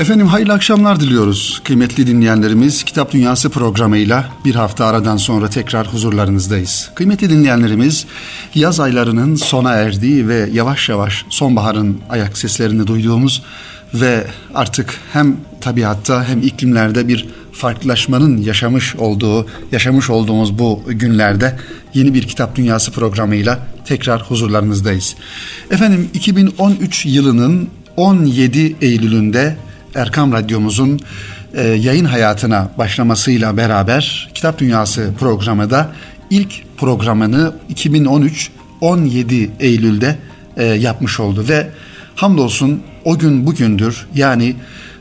Efendim hayırlı akşamlar diliyoruz. Kıymetli dinleyenlerimiz Kitap Dünyası programıyla bir hafta aradan sonra tekrar huzurlarınızdayız. Kıymetli dinleyenlerimiz yaz aylarının sona erdiği ve yavaş yavaş sonbaharın ayak seslerini duyduğumuz ve artık hem tabiatta hem iklimlerde bir farklılaşmanın yaşamış olduğu, yaşamış olduğumuz bu günlerde yeni bir Kitap Dünyası programıyla tekrar huzurlarınızdayız. Efendim 2013 yılının 17 Eylül'ünde Erkam Radyomuzun e, yayın hayatına başlamasıyla beraber Kitap Dünyası programı da ilk programını 2013 17 Eylül'de e, yapmış oldu ve hamdolsun o gün bugündür. Yani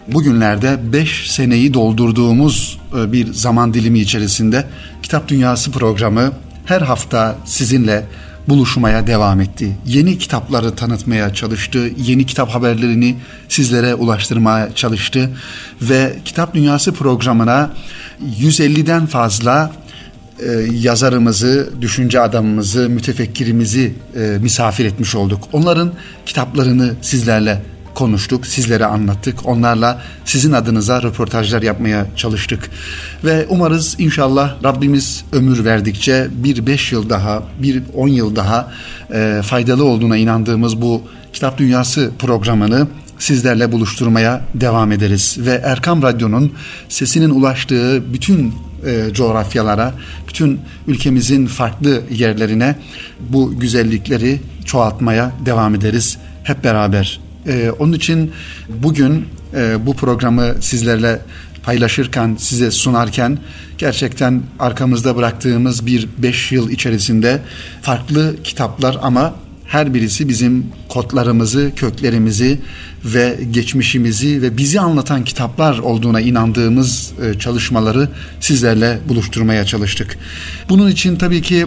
bugünlerde 5 seneyi doldurduğumuz e, bir zaman dilimi içerisinde Kitap Dünyası programı her hafta sizinle buluşmaya devam etti. Yeni kitapları tanıtmaya çalıştı, yeni kitap haberlerini sizlere ulaştırmaya çalıştı ve Kitap Dünyası programına 150'den fazla e, yazarımızı, düşünce adamımızı, mütefekkirimizi e, misafir etmiş olduk. Onların kitaplarını sizlerle konuştuk, sizlere anlattık. Onlarla sizin adınıza röportajlar yapmaya çalıştık. Ve umarız inşallah Rabbimiz ömür verdikçe bir beş yıl daha, bir on yıl daha e, faydalı olduğuna inandığımız bu Kitap Dünyası programını sizlerle buluşturmaya devam ederiz. Ve Erkam Radyo'nun sesinin ulaştığı bütün e, coğrafyalara, bütün ülkemizin farklı yerlerine bu güzellikleri çoğaltmaya devam ederiz hep beraber. Ee, onun için bugün e, bu programı sizlerle paylaşırken, size sunarken gerçekten arkamızda bıraktığımız bir beş yıl içerisinde farklı kitaplar ama her birisi bizim kodlarımızı, köklerimizi ve geçmişimizi ve bizi anlatan kitaplar olduğuna inandığımız e, çalışmaları sizlerle buluşturmaya çalıştık. Bunun için tabii ki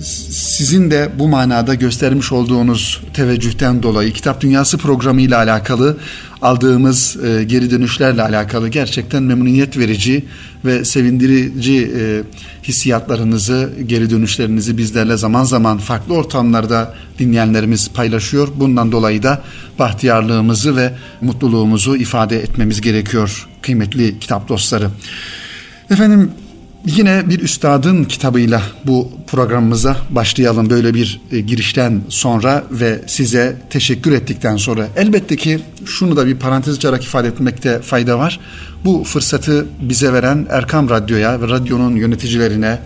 sizin de bu manada göstermiş olduğunuz teveccühten dolayı Kitap Dünyası programı ile alakalı aldığımız e, geri dönüşlerle alakalı gerçekten memnuniyet verici ve sevindirici e, hissiyatlarınızı, geri dönüşlerinizi bizlerle zaman zaman farklı ortamlarda dinleyenlerimiz paylaşıyor. Bundan dolayı da bahtiyarlığımızı ve mutluluğumuzu ifade etmemiz gerekiyor kıymetli kitap dostları. Efendim Yine bir üstadın kitabıyla bu programımıza başlayalım böyle bir e, girişten sonra ve size teşekkür ettikten sonra. Elbette ki şunu da bir parantez açarak ifade etmekte fayda var. Bu fırsatı bize veren Erkam Radyo'ya ve radyonun yöneticilerine,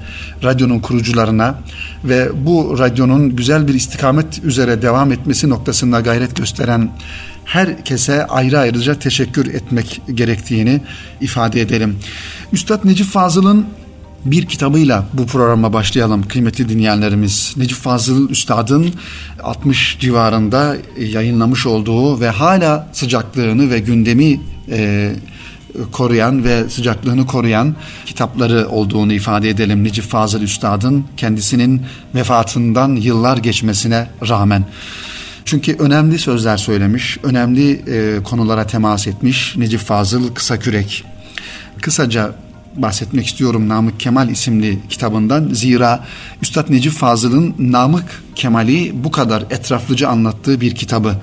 radyonun kurucularına ve bu radyonun güzel bir istikamet üzere devam etmesi noktasında gayret gösteren herkese ayrı ayrıca teşekkür etmek gerektiğini ifade edelim. Üstad Necip Fazıl'ın bir kitabıyla bu programa başlayalım kıymetli dinleyenlerimiz. Necip Fazıl Üstad'ın 60 civarında yayınlamış olduğu ve hala sıcaklığını ve gündemi e, koruyan ve sıcaklığını koruyan kitapları olduğunu ifade edelim. Necip Fazıl Üstad'ın kendisinin vefatından yıllar geçmesine rağmen. Çünkü önemli sözler söylemiş, önemli e, konulara temas etmiş Necip Fazıl Kısakürek. Kısaca bahsetmek istiyorum Namık Kemal isimli kitabından. Zira Üstad Necip Fazıl'ın Namık Kemal'i bu kadar etraflıca anlattığı bir kitabı.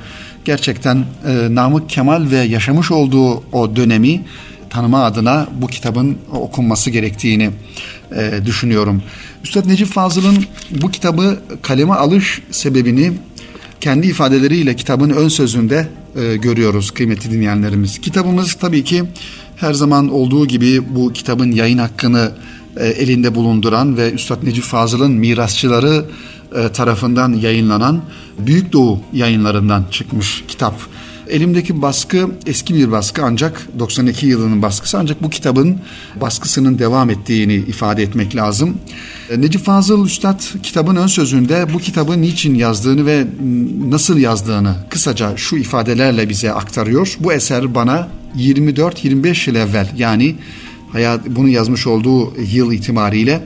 Gerçekten e, Namık Kemal ve yaşamış olduğu o dönemi tanıma adına bu kitabın okunması gerektiğini e, düşünüyorum. Üstad Necip Fazıl'ın bu kitabı kaleme alış sebebini kendi ifadeleriyle kitabın ön sözünde e, görüyoruz kıymetli dinleyenlerimiz. Kitabımız tabii ki her zaman olduğu gibi bu kitabın yayın hakkını e, elinde bulunduran ve Üstad Necip Fazıl'ın mirasçıları e, tarafından yayınlanan Büyük Doğu yayınlarından çıkmış kitap. Elimdeki baskı eski bir baskı ancak 92 yılının baskısı ancak bu kitabın baskısının devam ettiğini ifade etmek lazım. E, Necip Fazıl Üstad kitabın ön sözünde bu kitabı niçin yazdığını ve nasıl yazdığını kısaca şu ifadelerle bize aktarıyor. Bu eser bana 24-25 yıl evvel yani hayat bunu yazmış olduğu yıl itibariyle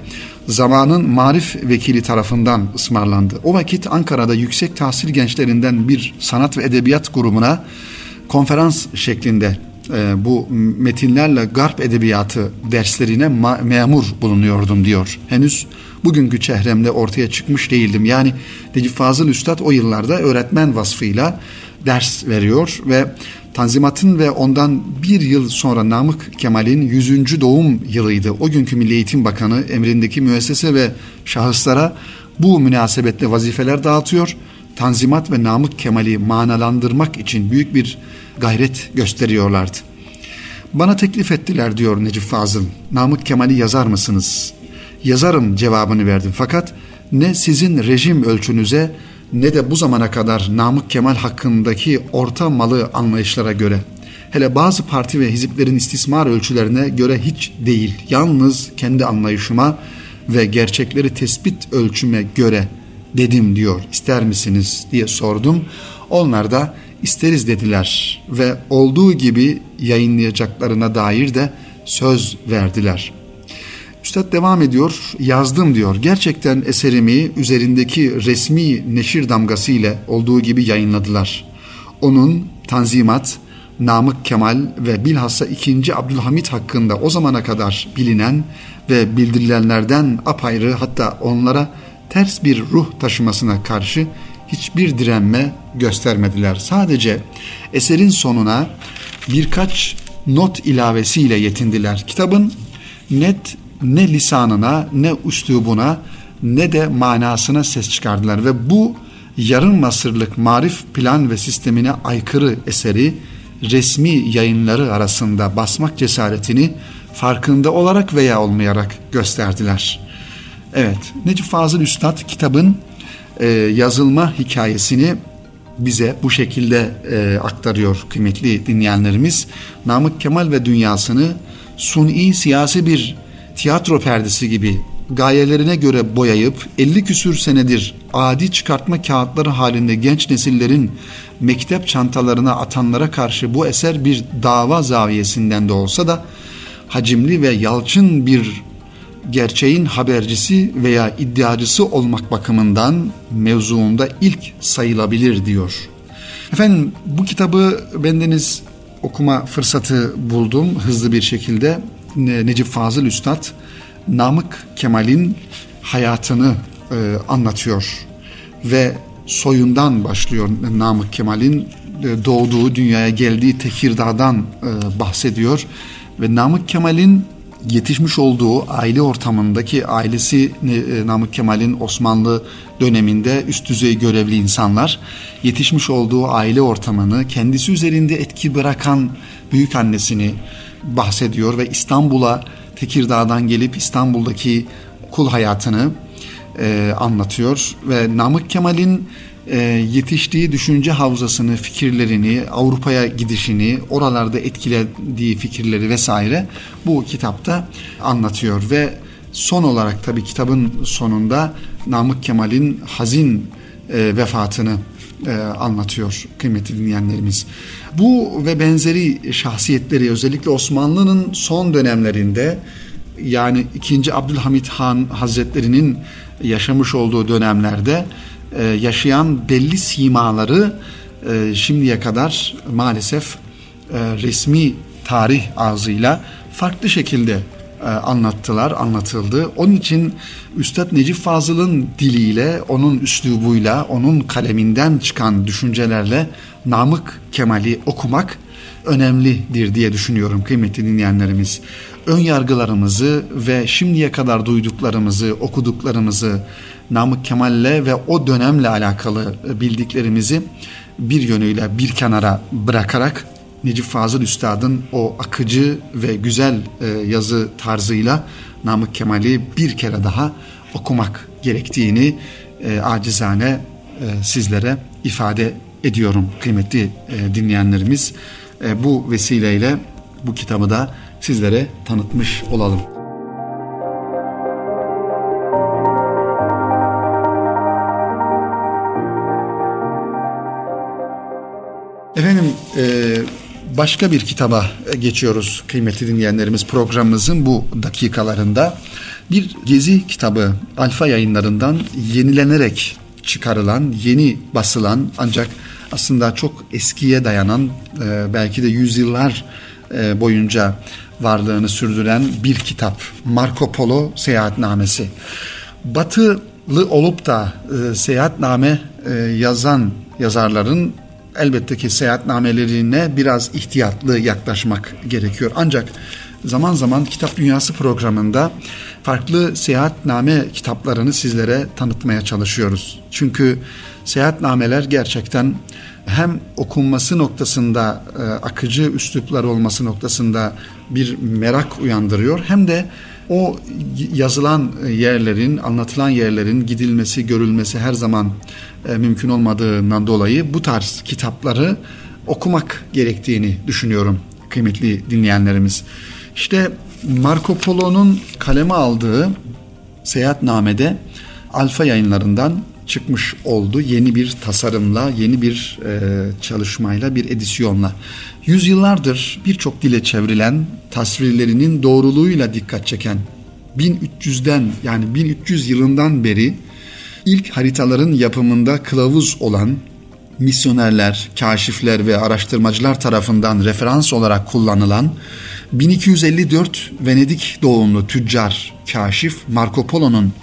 zamanın marif vekili tarafından ısmarlandı. O vakit Ankara'da yüksek tahsil gençlerinden bir sanat ve edebiyat grubuna konferans şeklinde e, bu metinlerle garp edebiyatı derslerine memur bulunuyordum diyor. Henüz bugünkü çehremde ortaya çıkmış değildim. Yani Necip Fazıl Üstad o yıllarda öğretmen vasfıyla ders veriyor ve Tanzimat'ın ve ondan bir yıl sonra Namık Kemal'in 100. doğum yılıydı. O günkü Milli Eğitim Bakanı emrindeki müessese ve şahıslara bu münasebetle vazifeler dağıtıyor. Tanzimat ve Namık Kemal'i manalandırmak için büyük bir gayret gösteriyorlardı. Bana teklif ettiler diyor Necip Fazıl. Namık Kemal'i yazar mısınız? Yazarım cevabını verdim. Fakat ne sizin rejim ölçünüze ne de bu zamana kadar Namık Kemal hakkındaki orta malı anlayışlara göre hele bazı parti ve hiziplerin istismar ölçülerine göre hiç değil. Yalnız kendi anlayışıma ve gerçekleri tespit ölçüme göre dedim diyor. İster misiniz diye sordum. Onlar da isteriz dediler ve olduğu gibi yayınlayacaklarına dair de söz verdiler. Üstad devam ediyor, yazdım diyor. Gerçekten eserimi üzerindeki resmi neşir damgası ile olduğu gibi yayınladılar. Onun Tanzimat, Namık Kemal ve bilhassa 2. Abdülhamit hakkında o zamana kadar bilinen ve bildirilenlerden apayrı hatta onlara ters bir ruh taşımasına karşı hiçbir direnme göstermediler. Sadece eserin sonuna birkaç not ilavesiyle yetindiler. Kitabın net ne lisanına ne üslubuna ne de manasına ses çıkardılar ve bu yarım masırlık marif plan ve sistemine aykırı eseri resmi yayınları arasında basmak cesaretini farkında olarak veya olmayarak gösterdiler. Evet, Necip Fazıl Üstad kitabın e, yazılma hikayesini bize bu şekilde e, aktarıyor kıymetli dinleyenlerimiz. Namık Kemal ve dünyasını suni siyasi bir tiyatro perdesi gibi gayelerine göre boyayıp 50 küsür senedir adi çıkartma kağıtları halinde genç nesillerin mektep çantalarına atanlara karşı bu eser bir dava zaviyesinden de olsa da hacimli ve yalçın bir gerçeğin habercisi veya iddiacısı olmak bakımından mevzuunda ilk sayılabilir diyor. Efendim bu kitabı bendeniz okuma fırsatı buldum hızlı bir şekilde. Necip Fazıl Üstad Namık Kemal'in hayatını e, anlatıyor ve soyundan başlıyor Namık Kemal'in e, doğduğu dünyaya geldiği Tekirdağ'dan e, bahsediyor ve Namık Kemal'in yetişmiş olduğu aile ortamındaki ailesi e, Namık Kemal'in Osmanlı döneminde üst düzey görevli insanlar yetişmiş olduğu aile ortamını kendisi üzerinde etki bırakan büyük annesini bahsediyor ve İstanbul'a Tekirdağ'dan gelip İstanbul'daki kul hayatını e, anlatıyor. Ve Namık Kemal'in e, yetiştiği düşünce havzasını, fikirlerini, Avrupa'ya gidişini, oralarda etkilediği fikirleri vesaire bu kitapta anlatıyor ve son olarak tabii kitabın sonunda Namık Kemal'in hazin e, vefatını e, anlatıyor kıymetli dinleyenlerimiz. Bu ve benzeri şahsiyetleri özellikle Osmanlı'nın son dönemlerinde yani 2. Abdülhamit Han Hazretleri'nin yaşamış olduğu dönemlerde e, yaşayan belli simaları e, şimdiye kadar maalesef e, resmi tarih ağzıyla farklı şekilde anlattılar, anlatıldı. Onun için Üstad Necip Fazıl'ın diliyle, onun üslubuyla, onun kaleminden çıkan düşüncelerle Namık Kemal'i okumak önemlidir diye düşünüyorum kıymetli dinleyenlerimiz. Ön yargılarımızı ve şimdiye kadar duyduklarımızı, okuduklarımızı Namık Kemal'le ve o dönemle alakalı bildiklerimizi bir yönüyle bir kenara bırakarak Necip Fazıl Üstad'ın o akıcı ve güzel e, yazı tarzıyla Namık Kemal'i bir kere daha okumak gerektiğini e, acizane e, sizlere ifade ediyorum kıymetli e, dinleyenlerimiz. E, bu vesileyle bu kitabı da sizlere tanıtmış olalım. Efendim e, başka bir kitaba geçiyoruz kıymetli dinleyenlerimiz programımızın bu dakikalarında. Bir gezi kitabı Alfa yayınlarından yenilenerek çıkarılan, yeni basılan ancak aslında çok eskiye dayanan e, belki de yüzyıllar e, boyunca varlığını sürdüren bir kitap. Marco Polo Seyahatnamesi. Batılı olup da e, seyahatname yazan yazarların elbette ki seyahatnamelerine biraz ihtiyatlı yaklaşmak gerekiyor. Ancak zaman zaman Kitap Dünyası programında farklı seyahatname kitaplarını sizlere tanıtmaya çalışıyoruz. Çünkü seyahatnameler gerçekten hem okunması noktasında e, akıcı üsluplar olması noktasında bir merak uyandırıyor hem de o yazılan yerlerin, anlatılan yerlerin gidilmesi, görülmesi her zaman e, mümkün olmadığından dolayı bu tarz kitapları okumak gerektiğini düşünüyorum kıymetli dinleyenlerimiz. İşte Marco Polo'nun kaleme aldığı seyahatnamede Alfa yayınlarından çıkmış oldu. Yeni bir tasarımla, yeni bir e, çalışmayla, bir edisyonla. Yüzyıllardır birçok dile çevrilen, tasvirlerinin doğruluğuyla dikkat çeken 1300'den yani 1300 yılından beri ilk haritaların yapımında kılavuz olan misyonerler, kaşifler ve araştırmacılar tarafından referans olarak kullanılan 1254 Venedik doğumlu tüccar kaşif Marco Polo'nun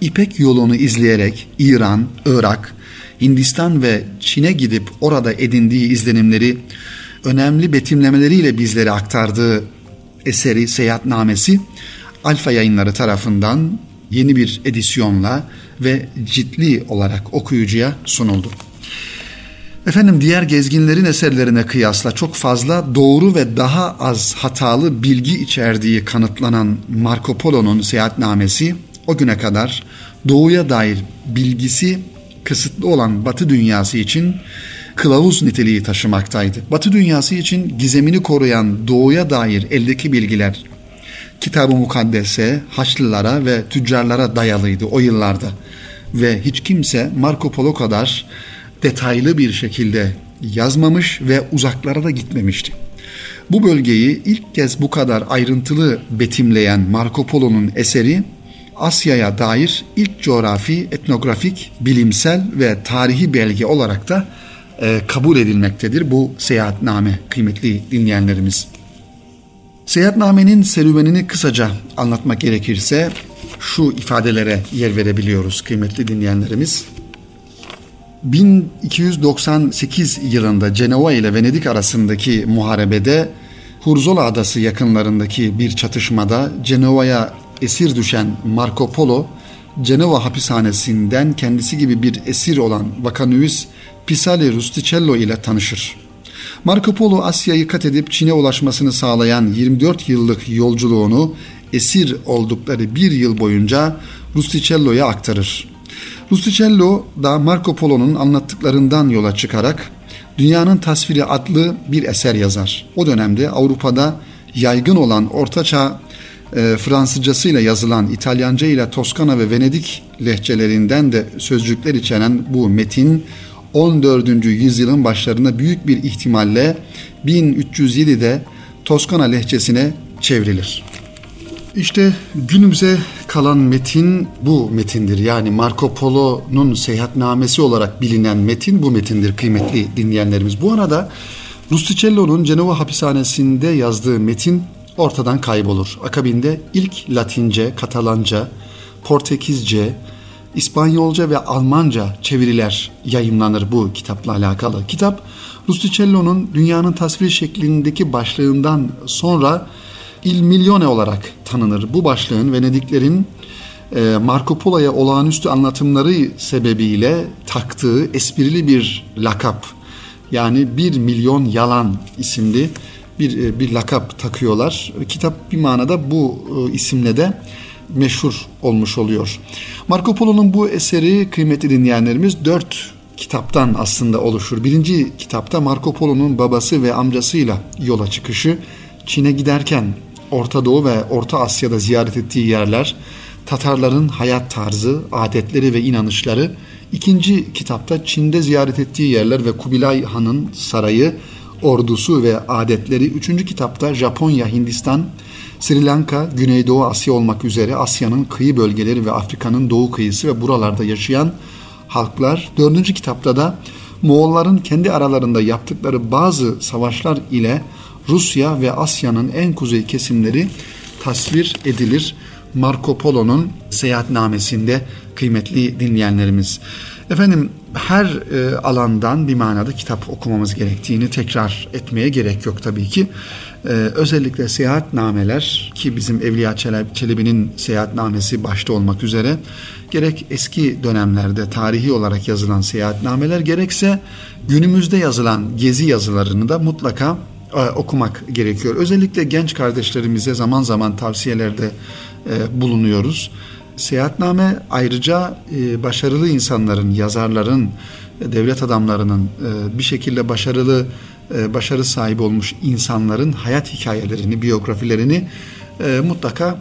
İpek yolunu izleyerek İran, Irak, Hindistan ve Çin'e gidip orada edindiği izlenimleri önemli betimlemeleriyle bizlere aktardığı eseri Seyahatnamesi Alfa yayınları tarafından yeni bir edisyonla ve ciddi olarak okuyucuya sunuldu. Efendim diğer gezginlerin eserlerine kıyasla çok fazla doğru ve daha az hatalı bilgi içerdiği kanıtlanan Marco Polo'nun seyahatnamesi o güne kadar doğuya dair bilgisi kısıtlı olan Batı dünyası için kılavuz niteliği taşımaktaydı. Batı dünyası için gizemini koruyan doğuya dair eldeki bilgiler Kitab-ı Mukaddes'e, Haçlılara ve tüccarlara dayalıydı o yıllarda. Ve hiç kimse Marco Polo kadar detaylı bir şekilde yazmamış ve uzaklara da gitmemişti. Bu bölgeyi ilk kez bu kadar ayrıntılı betimleyen Marco Polo'nun eseri Asya'ya dair ilk coğrafi, etnografik, bilimsel ve tarihi belge olarak da e, kabul edilmektedir bu seyahatname kıymetli dinleyenlerimiz. Seyahatnamenin serüvenini kısaca anlatmak gerekirse şu ifadelere yer verebiliyoruz kıymetli dinleyenlerimiz. 1298 yılında Cenova ile Venedik arasındaki muharebede Hurzola Adası yakınlarındaki bir çatışmada Cenova'ya esir düşen Marco Polo, Cenova hapishanesinden kendisi gibi bir esir olan Vakanüis Pisali Rusticello ile tanışır. Marco Polo Asya'yı kat edip Çin'e ulaşmasını sağlayan 24 yıllık yolculuğunu esir oldukları bir yıl boyunca Rusticello'ya aktarır. Rusticello da Marco Polo'nun anlattıklarından yola çıkarak Dünyanın Tasviri adlı bir eser yazar. O dönemde Avrupa'da yaygın olan ortaçağ e, Fransızcasıyla yazılan İtalyanca ile Toskana ve Venedik lehçelerinden de sözcükler içeren bu metin 14. yüzyılın başlarında büyük bir ihtimalle 1307'de Toskana lehçesine çevrilir. İşte günümüze kalan metin bu metindir. Yani Marco Polo'nun seyahatnamesi olarak bilinen metin bu metindir kıymetli dinleyenlerimiz. Bu arada Rusticello'nun Cenova hapishanesinde yazdığı metin ortadan kaybolur. Akabinde ilk Latince, Katalanca, Portekizce, İspanyolca ve Almanca çeviriler yayınlanır bu kitapla alakalı. Kitap Rusticello'nun dünyanın tasvir şeklindeki başlığından sonra Il Milione olarak tanınır. Bu başlığın Venediklerin e, Marco Polo'ya olağanüstü anlatımları sebebiyle taktığı esprili bir lakap. Yani bir milyon yalan isimli bir, e, bir lakap takıyorlar. Kitap bir manada bu e, isimle de meşhur olmuş oluyor. Marco Polo'nun bu eseri kıymetli dinleyenlerimiz dört kitaptan aslında oluşur. Birinci kitapta Marco Polo'nun babası ve amcasıyla yola çıkışı, Çin'e giderken Orta Doğu ve Orta Asya'da ziyaret ettiği yerler, Tatarların hayat tarzı, adetleri ve inanışları, İkinci kitapta Çin'de ziyaret ettiği yerler ve Kubilay Han'ın sarayı, ordusu ve adetleri. Üçüncü kitapta Japonya, Hindistan, Sri Lanka, Güneydoğu Asya olmak üzere Asya'nın kıyı bölgeleri ve Afrika'nın doğu kıyısı ve buralarda yaşayan halklar. Dördüncü kitapta da Moğolların kendi aralarında yaptıkları bazı savaşlar ile Rusya ve Asya'nın en kuzey kesimleri tasvir edilir. Marco Polo'nun seyahatnamesinde kıymetli dinleyenlerimiz. Efendim her e, alandan bir manada kitap okumamız gerektiğini tekrar etmeye gerek yok tabii ki. E, özellikle seyahatnameler ki bizim Evliya Çelebi'nin seyahatnamesi başta olmak üzere gerek eski dönemlerde tarihi olarak yazılan seyahatnameler gerekse günümüzde yazılan gezi yazılarını da mutlaka e, okumak gerekiyor. Özellikle genç kardeşlerimize zaman zaman tavsiyelerde e, bulunuyoruz. Seyahatname ayrıca e, başarılı insanların, yazarların, devlet adamlarının bir şekilde başarılı başarı sahibi olmuş insanların hayat hikayelerini, biyografilerini mutlaka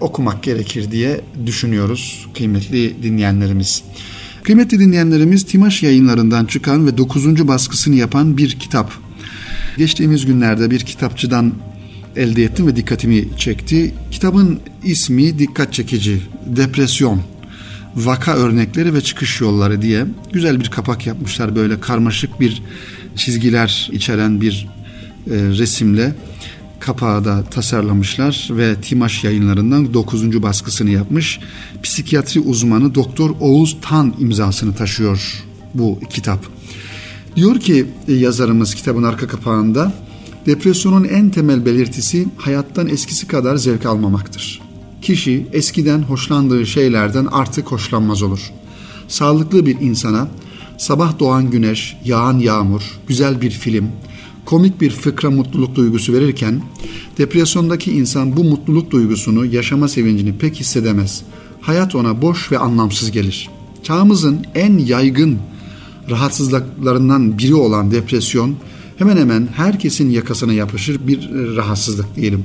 okumak gerekir diye düşünüyoruz kıymetli dinleyenlerimiz. Kıymetli dinleyenlerimiz Timaş yayınlarından çıkan ve 9. baskısını yapan bir kitap Geçtiğimiz günlerde bir kitapçıdan elde ettim ve dikkatimi çekti. Kitabın ismi dikkat çekici. Depresyon, vaka örnekleri ve çıkış yolları diye güzel bir kapak yapmışlar. Böyle karmaşık bir çizgiler içeren bir e, resimle kapağı da tasarlamışlar ve Timaş yayınlarından 9. baskısını yapmış. Psikiyatri uzmanı Doktor Oğuz Tan imzasını taşıyor bu kitap. Diyor ki e, yazarımız kitabın arka kapağında depresyonun en temel belirtisi hayattan eskisi kadar zevk almamaktır. Kişi eskiden hoşlandığı şeylerden artık hoşlanmaz olur. Sağlıklı bir insana sabah doğan güneş, yağan yağmur, güzel bir film, komik bir fıkra mutluluk duygusu verirken depresyondaki insan bu mutluluk duygusunu, yaşama sevincini pek hissedemez. Hayat ona boş ve anlamsız gelir. Çağımızın en yaygın rahatsızlıklarından biri olan depresyon hemen hemen herkesin yakasına yapışır bir e, rahatsızlık diyelim.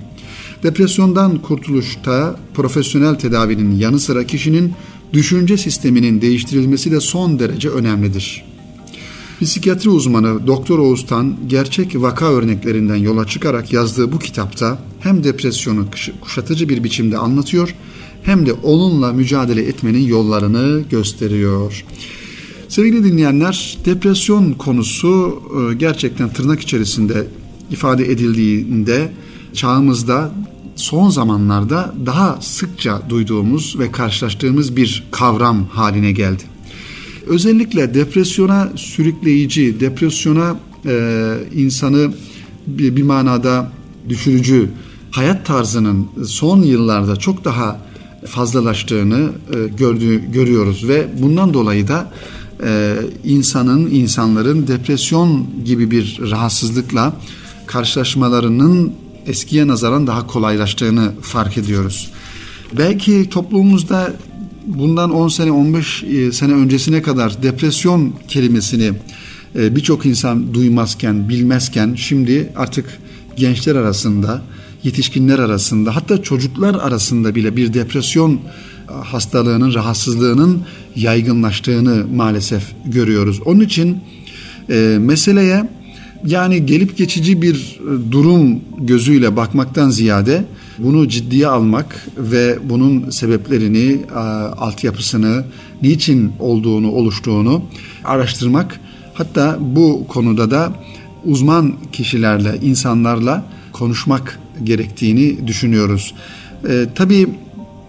Depresyondan kurtuluşta profesyonel tedavinin yanı sıra kişinin düşünce sisteminin değiştirilmesi de son derece önemlidir. Psikiyatri uzmanı Doktor Oğuztan gerçek vaka örneklerinden yola çıkarak yazdığı bu kitapta hem depresyonu kuşatıcı bir biçimde anlatıyor hem de onunla mücadele etmenin yollarını gösteriyor. Sevgili dinleyenler, depresyon konusu e, gerçekten tırnak içerisinde ifade edildiğinde çağımızda son zamanlarda daha sıkça duyduğumuz ve karşılaştığımız bir kavram haline geldi. Özellikle depresyona sürükleyici, depresyona e, insanı bir, bir manada düşürücü hayat tarzının son yıllarda çok daha fazlalaştığını e, gördüğü, görüyoruz ve bundan dolayı da e, insanın, insanların depresyon gibi bir rahatsızlıkla karşılaşmalarının eskiye nazaran daha kolaylaştığını fark ediyoruz. Belki toplumumuzda bundan 10 sene 15 e, sene öncesine kadar depresyon kelimesini e, birçok insan duymazken, bilmezken şimdi artık gençler arasında, yetişkinler arasında hatta çocuklar arasında bile bir depresyon hastalığının, rahatsızlığının yaygınlaştığını maalesef görüyoruz. Onun için e, meseleye yani gelip geçici bir e, durum gözüyle bakmaktan ziyade bunu ciddiye almak ve bunun sebeplerini, altyapısını, niçin olduğunu, oluştuğunu araştırmak. Hatta bu konuda da uzman kişilerle, insanlarla konuşmak gerektiğini düşünüyoruz. E, tabii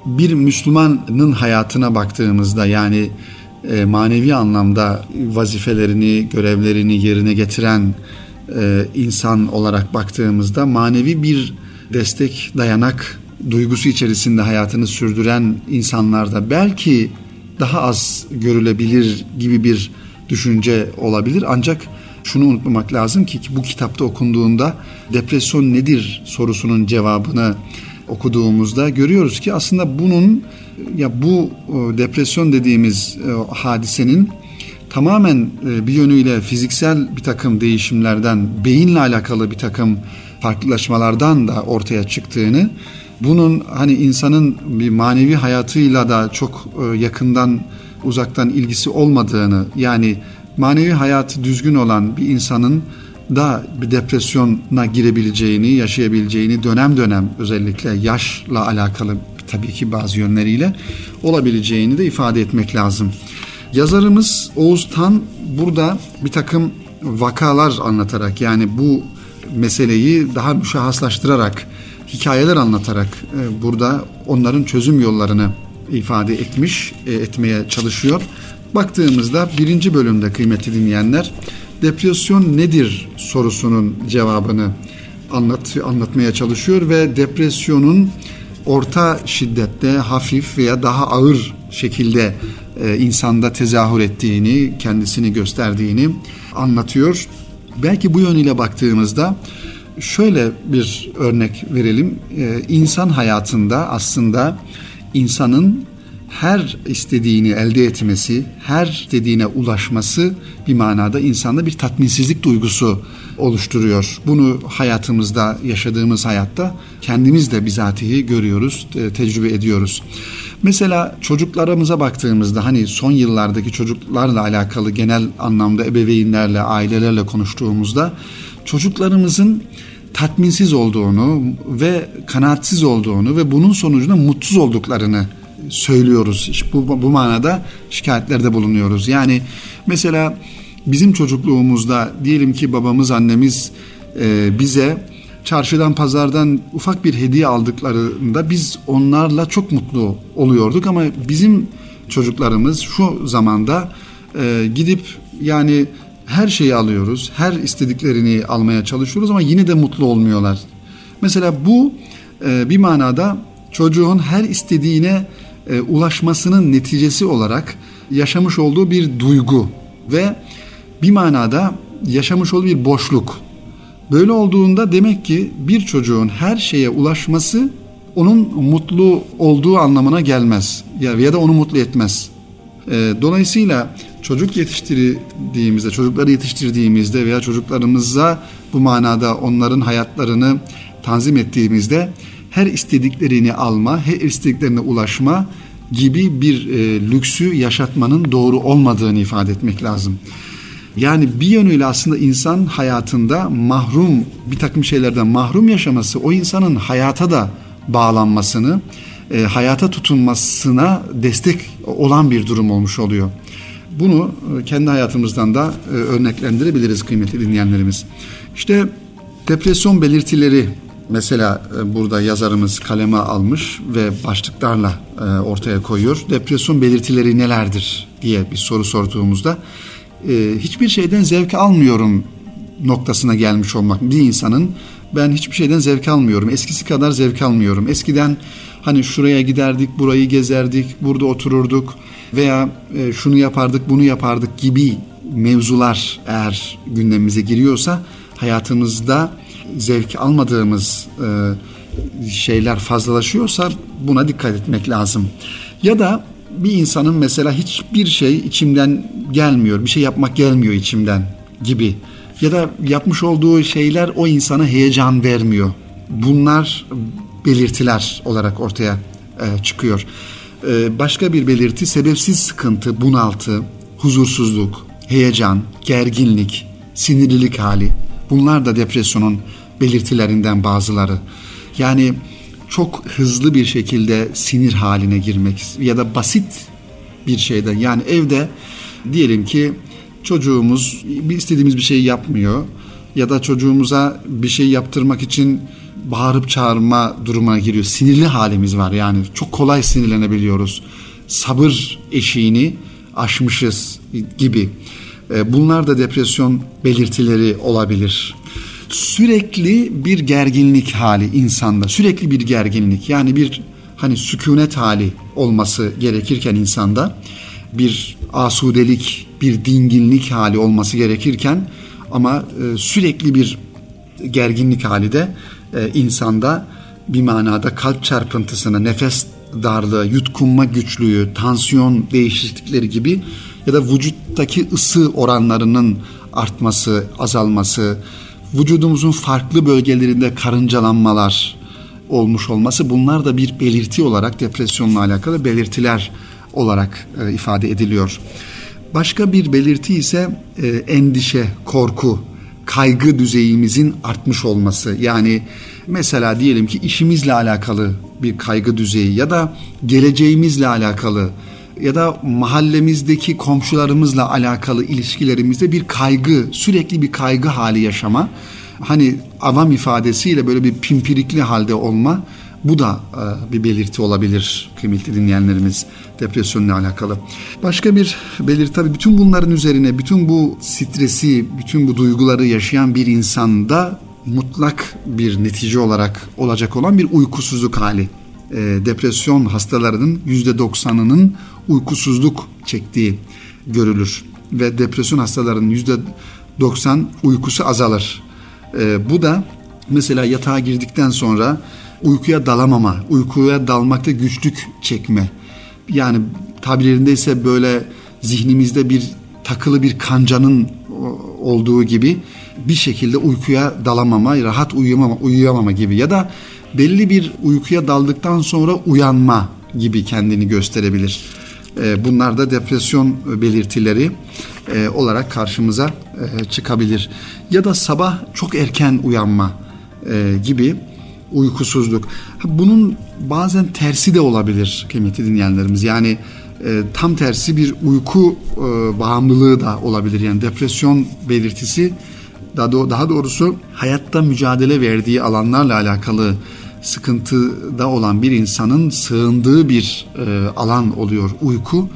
bir Müslümanın hayatına baktığımızda yani e, manevi anlamda vazifelerini, görevlerini yerine getiren e, insan olarak baktığımızda manevi bir destek, dayanak duygusu içerisinde hayatını sürdüren insanlarda belki daha az görülebilir gibi bir düşünce olabilir. Ancak şunu unutmamak lazım ki bu kitapta okunduğunda depresyon nedir sorusunun cevabını okuduğumuzda görüyoruz ki aslında bunun ya bu e, depresyon dediğimiz e, hadisenin tamamen e, bir yönüyle fiziksel bir takım değişimlerden, beyinle alakalı bir takım farklılaşmalardan da ortaya çıktığını, bunun hani insanın bir manevi hayatıyla da çok yakından uzaktan ilgisi olmadığını yani manevi hayatı düzgün olan bir insanın da bir depresyona girebileceğini, yaşayabileceğini dönem dönem özellikle yaşla alakalı tabii ki bazı yönleriyle olabileceğini de ifade etmek lazım. Yazarımız Oğuz Tan burada bir takım vakalar anlatarak yani bu meseleyi daha müşahhaslaştırarak hikayeler anlatarak e, burada onların çözüm yollarını ifade etmiş, e, etmeye çalışıyor. Baktığımızda birinci bölümde kıymetli dinleyenler depresyon nedir sorusunun cevabını anlat, anlatmaya çalışıyor ve depresyonun orta şiddette, hafif veya daha ağır şekilde e, insanda tezahür ettiğini, kendisini gösterdiğini anlatıyor. Belki bu yönüyle baktığımızda şöyle bir örnek verelim. E, insan hayatında aslında insanın her istediğini elde etmesi, her istediğine ulaşması bir manada insanda bir tatminsizlik duygusu oluşturuyor. Bunu hayatımızda, yaşadığımız hayatta kendimiz de bizatihi görüyoruz, tecrübe ediyoruz. Mesela çocuklarımıza baktığımızda hani son yıllardaki çocuklarla alakalı genel anlamda ebeveynlerle, ailelerle konuştuğumuzda çocuklarımızın tatminsiz olduğunu ve kanaatsiz olduğunu ve bunun sonucunda mutsuz olduklarını söylüyoruz. Bu, bu manada şikayetlerde bulunuyoruz. Yani mesela bizim çocukluğumuzda diyelim ki babamız annemiz e, bize çarşıdan pazardan ufak bir hediye aldıklarında biz onlarla çok mutlu oluyorduk ama bizim çocuklarımız şu zamanda e, gidip yani her şeyi alıyoruz, her istediklerini almaya çalışıyoruz ama yine de mutlu olmuyorlar. Mesela bu e, bir manada çocuğun her istediğine e, ulaşmasının neticesi olarak yaşamış olduğu bir duygu ve bir manada yaşamış olduğu bir boşluk. Böyle olduğunda demek ki bir çocuğun her şeye ulaşması onun mutlu olduğu anlamına gelmez ya ya da onu mutlu etmez. E, dolayısıyla çocuk yetiştirdiğimizde, çocukları yetiştirdiğimizde veya çocuklarımıza bu manada onların hayatlarını tanzim ettiğimizde her istediklerini alma, her istediklerine ulaşma gibi bir e, lüksü yaşatmanın doğru olmadığını ifade etmek lazım. Yani bir yönüyle aslında insan hayatında mahrum bir takım şeylerden mahrum yaşaması o insanın hayata da bağlanmasını, e, hayata tutunmasına destek olan bir durum olmuş oluyor. Bunu e, kendi hayatımızdan da e, örneklendirebiliriz kıymetli dinleyenlerimiz. İşte depresyon belirtileri mesela e, burada yazarımız kaleme almış ve başlıklarla e, ortaya koyuyor. Depresyon belirtileri nelerdir diye bir soru sorduğumuzda e, hiçbir şeyden zevk almıyorum noktasına gelmiş olmak. Bir insanın ben hiçbir şeyden zevk almıyorum. Eskisi kadar zevk almıyorum. Eskiden hani şuraya giderdik, burayı gezerdik, burada otururduk veya şunu yapardık, bunu yapardık gibi mevzular eğer gündemimize giriyorsa hayatımızda zevk almadığımız e, şeyler fazlalaşıyorsa buna dikkat etmek lazım. Ya da bir insanın mesela hiçbir şey içimden gelmiyor, bir şey yapmak gelmiyor içimden gibi. Ya da yapmış olduğu şeyler o insana heyecan vermiyor. Bunlar belirtiler olarak ortaya e, çıkıyor. E, başka bir belirti sebepsiz sıkıntı, bunaltı, huzursuzluk, heyecan, gerginlik, sinirlilik hali. Bunlar da depresyonun belirtilerinden bazıları. Yani çok hızlı bir şekilde sinir haline girmek ya da basit bir şeyden yani evde diyelim ki çocuğumuz bir istediğimiz bir şey yapmıyor ya da çocuğumuza bir şey yaptırmak için bağırıp çağırma durumuna giriyor. Sinirli halimiz var yani çok kolay sinirlenebiliyoruz. Sabır eşiğini aşmışız gibi. E, bunlar da depresyon belirtileri olabilir sürekli bir gerginlik hali insanda. Sürekli bir gerginlik yani bir hani sükunet hali olması gerekirken insanda bir asudelik, bir dinginlik hali olması gerekirken ama e, sürekli bir gerginlik hali de e, insanda bir manada kalp çarpıntısına, nefes darlığı, yutkunma güçlüğü, tansiyon değişiklikleri gibi ya da vücuttaki ısı oranlarının artması, azalması, vücudumuzun farklı bölgelerinde karıncalanmalar olmuş olması bunlar da bir belirti olarak depresyonla alakalı belirtiler olarak e, ifade ediliyor. Başka bir belirti ise e, endişe, korku, kaygı düzeyimizin artmış olması. Yani mesela diyelim ki işimizle alakalı bir kaygı düzeyi ya da geleceğimizle alakalı ya da mahallemizdeki komşularımızla alakalı ilişkilerimizde bir kaygı, sürekli bir kaygı hali yaşama hani avam ifadesiyle böyle bir pimpirikli halde olma bu da e, bir belirti olabilir kıymetli dinleyenlerimiz depresyonla alakalı. Başka bir belirti tabii bütün bunların üzerine bütün bu stresi, bütün bu duyguları yaşayan bir insanda mutlak bir netice olarak olacak olan bir uykusuzluk hali. E, depresyon hastalarının %90'ının uykusuzluk çektiği görülür ve depresyon hastalarının %90 uykusu azalır. E, bu da mesela yatağa girdikten sonra uykuya dalamama, uykuya dalmakta güçlük çekme. Yani tabirlerinde ise böyle zihnimizde bir takılı bir kancanın olduğu gibi bir şekilde uykuya dalamama, rahat uyuyamama, uyuyamama gibi ya da belli bir uykuya daldıktan sonra uyanma gibi kendini gösterebilir. Ee, bunlar da depresyon belirtileri e, olarak karşımıza e, çıkabilir. Ya da sabah çok erken uyanma e, gibi uykusuzluk. Bunun bazen tersi de olabilir kıymetli dinleyenlerimiz. Yani e, tam tersi bir uyku e, bağımlılığı da olabilir. Yani depresyon belirtisi daha, daha doğrusu hayatta mücadele verdiği alanlarla alakalı sıkıntıda olan bir insanın sığındığı bir e, alan oluyor uyku.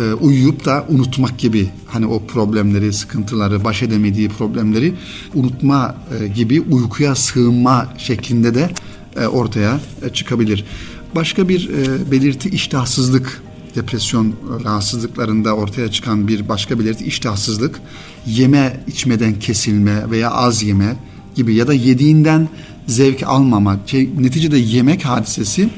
E, uyuyup da unutmak gibi hani o problemleri, sıkıntıları, baş edemediği problemleri unutma e, gibi uykuya sığınma şeklinde de e, ortaya e, çıkabilir. Başka bir e, belirti iştahsızlık depresyon rahatsızlıklarında ortaya çıkan bir başka belirti iştahsızlık, yeme içmeden kesilme veya az yeme gibi ya da yediğinden zevk almama. Şey, neticede yemek hadisesi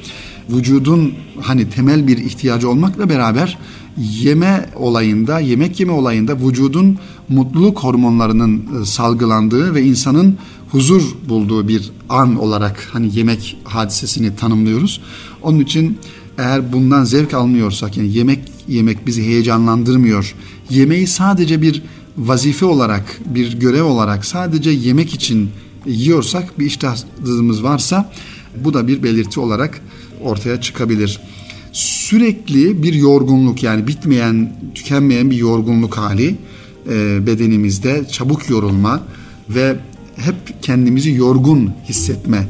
vücudun hani temel bir ihtiyacı olmakla beraber yeme olayında, yemek yeme olayında vücudun mutluluk hormonlarının salgılandığı ve insanın huzur bulduğu bir an olarak hani yemek hadisesini tanımlıyoruz. Onun için eğer bundan zevk almıyorsak yani yemek yemek bizi heyecanlandırmıyor. Yemeği sadece bir vazife olarak, bir görev olarak sadece yemek için yiyorsak bir iştahsızlığımız varsa bu da bir belirti olarak ortaya çıkabilir. Sürekli bir yorgunluk yani bitmeyen, tükenmeyen bir yorgunluk hali e, bedenimizde çabuk yorulma ve hep kendimizi yorgun hissetme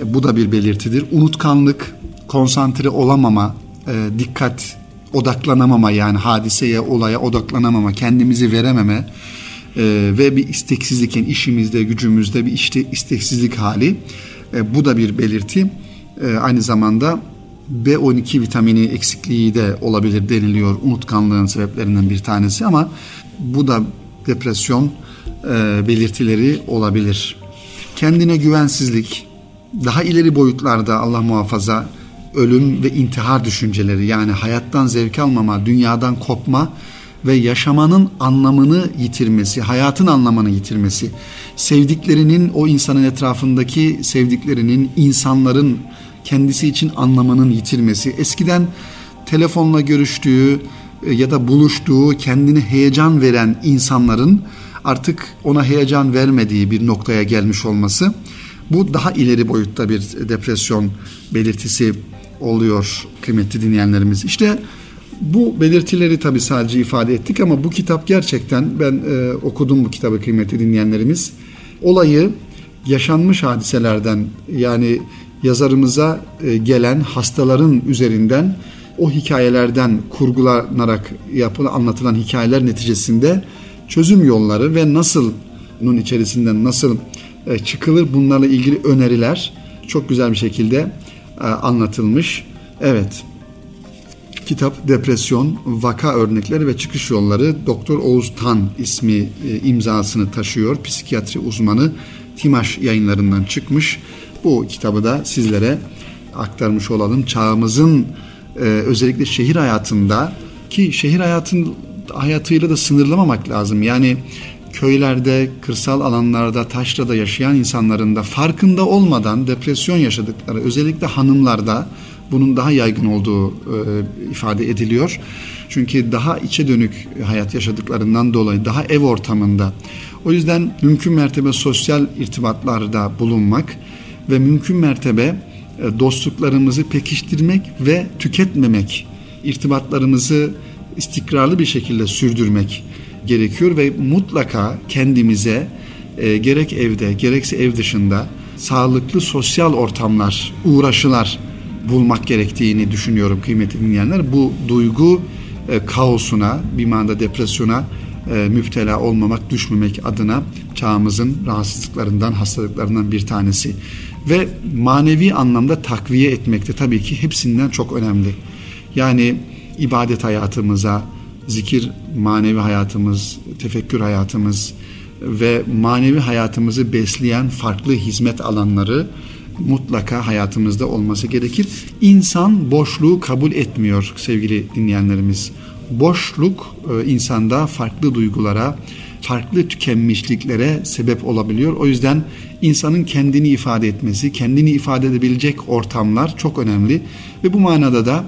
e, bu da bir belirtidir. Unutkanlık, konsantre olamama, e, dikkat odaklanamama yani hadiseye, olaya odaklanamama, kendimizi verememe e, ve bir isteksizlik yani işimizde, gücümüzde bir işte isteksizlik hali. E, bu da bir belirti. E, aynı zamanda B12 vitamini eksikliği de olabilir deniliyor unutkanlığın sebeplerinden bir tanesi ama bu da depresyon e, belirtileri olabilir. Kendine güvensizlik, daha ileri boyutlarda Allah muhafaza ölüm ve intihar düşünceleri yani hayattan zevk almama, dünyadan kopma ve yaşamanın anlamını yitirmesi, hayatın anlamını yitirmesi, sevdiklerinin o insanın etrafındaki sevdiklerinin, insanların kendisi için anlamının yitirmesi, eskiden telefonla görüştüğü e, ya da buluştuğu kendini heyecan veren insanların artık ona heyecan vermediği bir noktaya gelmiş olması bu daha ileri boyutta bir depresyon belirtisi oluyor kıymetli dinleyenlerimiz. İşte bu belirtileri tabii sadece ifade ettik ama bu kitap gerçekten ben e, okudum bu kitabı kıymetli dinleyenlerimiz. Olayı yaşanmış hadiselerden yani yazarımıza e, gelen hastaların üzerinden o hikayelerden kurgulanarak yapılan anlatılan hikayeler neticesinde çözüm yolları ve nasıl bunun içerisinden nasıl e, çıkılır bunlarla ilgili öneriler çok güzel bir şekilde e, anlatılmış. Evet. Kitap Depresyon, Vaka Örnekleri ve Çıkış Yolları Doktor Oğuz Tan ismi e, imzasını taşıyor. Psikiyatri uzmanı Timaş yayınlarından çıkmış. Bu kitabı da sizlere aktarmış olalım. Çağımızın özellikle şehir hayatında ki şehir hayatın hayatıyla da sınırlamamak lazım. Yani köylerde, kırsal alanlarda, taşrada yaşayan insanların da farkında olmadan depresyon yaşadıkları, özellikle hanımlarda bunun daha yaygın olduğu e, ifade ediliyor. Çünkü daha içe dönük hayat yaşadıklarından dolayı daha ev ortamında. O yüzden mümkün mertebe sosyal irtibatlarda bulunmak ve mümkün mertebe e, dostluklarımızı pekiştirmek ve tüketmemek, irtibatlarımızı istikrarlı bir şekilde sürdürmek gerekiyor ve mutlaka kendimize e, gerek evde gerekse ev dışında sağlıklı sosyal ortamlar, uğraşılar bulmak gerektiğini düşünüyorum kıymetli dinleyenler. Bu duygu e, kaosuna, bir manada depresyona e, müptela olmamak, düşmemek adına çağımızın rahatsızlıklarından, hastalıklarından bir tanesi. Ve manevi anlamda takviye etmekte tabii ki hepsinden çok önemli. Yani ibadet hayatımıza, zikir manevi hayatımız, tefekkür hayatımız ve manevi hayatımızı besleyen farklı hizmet alanları mutlaka hayatımızda olması gerekir. İnsan boşluğu kabul etmiyor sevgili dinleyenlerimiz. Boşluk e, insanda farklı duygulara, farklı tükenmişliklere sebep olabiliyor. O yüzden insanın kendini ifade etmesi, kendini ifade edebilecek ortamlar çok önemli. Ve bu manada da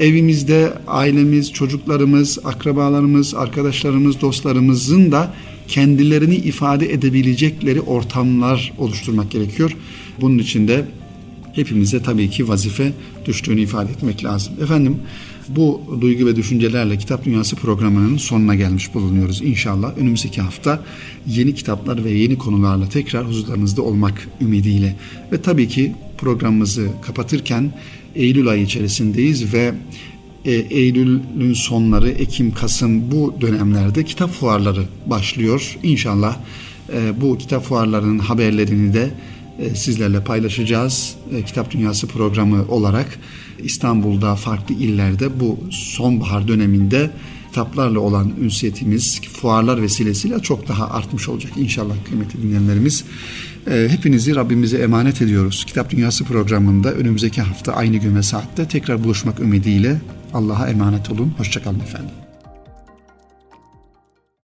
evimizde ailemiz, çocuklarımız, akrabalarımız, arkadaşlarımız, dostlarımızın da kendilerini ifade edebilecekleri ortamlar oluşturmak gerekiyor. Bunun için de hepimize tabii ki vazife düştüğünü ifade etmek lazım. Efendim bu duygu ve düşüncelerle Kitap Dünyası programının sonuna gelmiş bulunuyoruz. İnşallah önümüzdeki hafta yeni kitaplar ve yeni konularla tekrar huzurlarınızda olmak ümidiyle. Ve tabii ki programımızı kapatırken Eylül ayı içerisindeyiz ve e, Eylül'ün sonları, Ekim, Kasım bu dönemlerde kitap fuarları başlıyor. İnşallah e, bu kitap fuarlarının haberlerini de e, sizlerle paylaşacağız. E, kitap Dünyası programı olarak İstanbul'da farklı illerde bu sonbahar döneminde kitaplarla olan ünsiyetimiz fuarlar vesilesiyle çok daha artmış olacak inşallah kıymetli dinleyenlerimiz. E, hepinizi Rabbimize emanet ediyoruz. Kitap Dünyası programında önümüzdeki hafta aynı gün ve saatte tekrar buluşmak ümidiyle Allah'a emanet olun. Hoşçakalın efendim.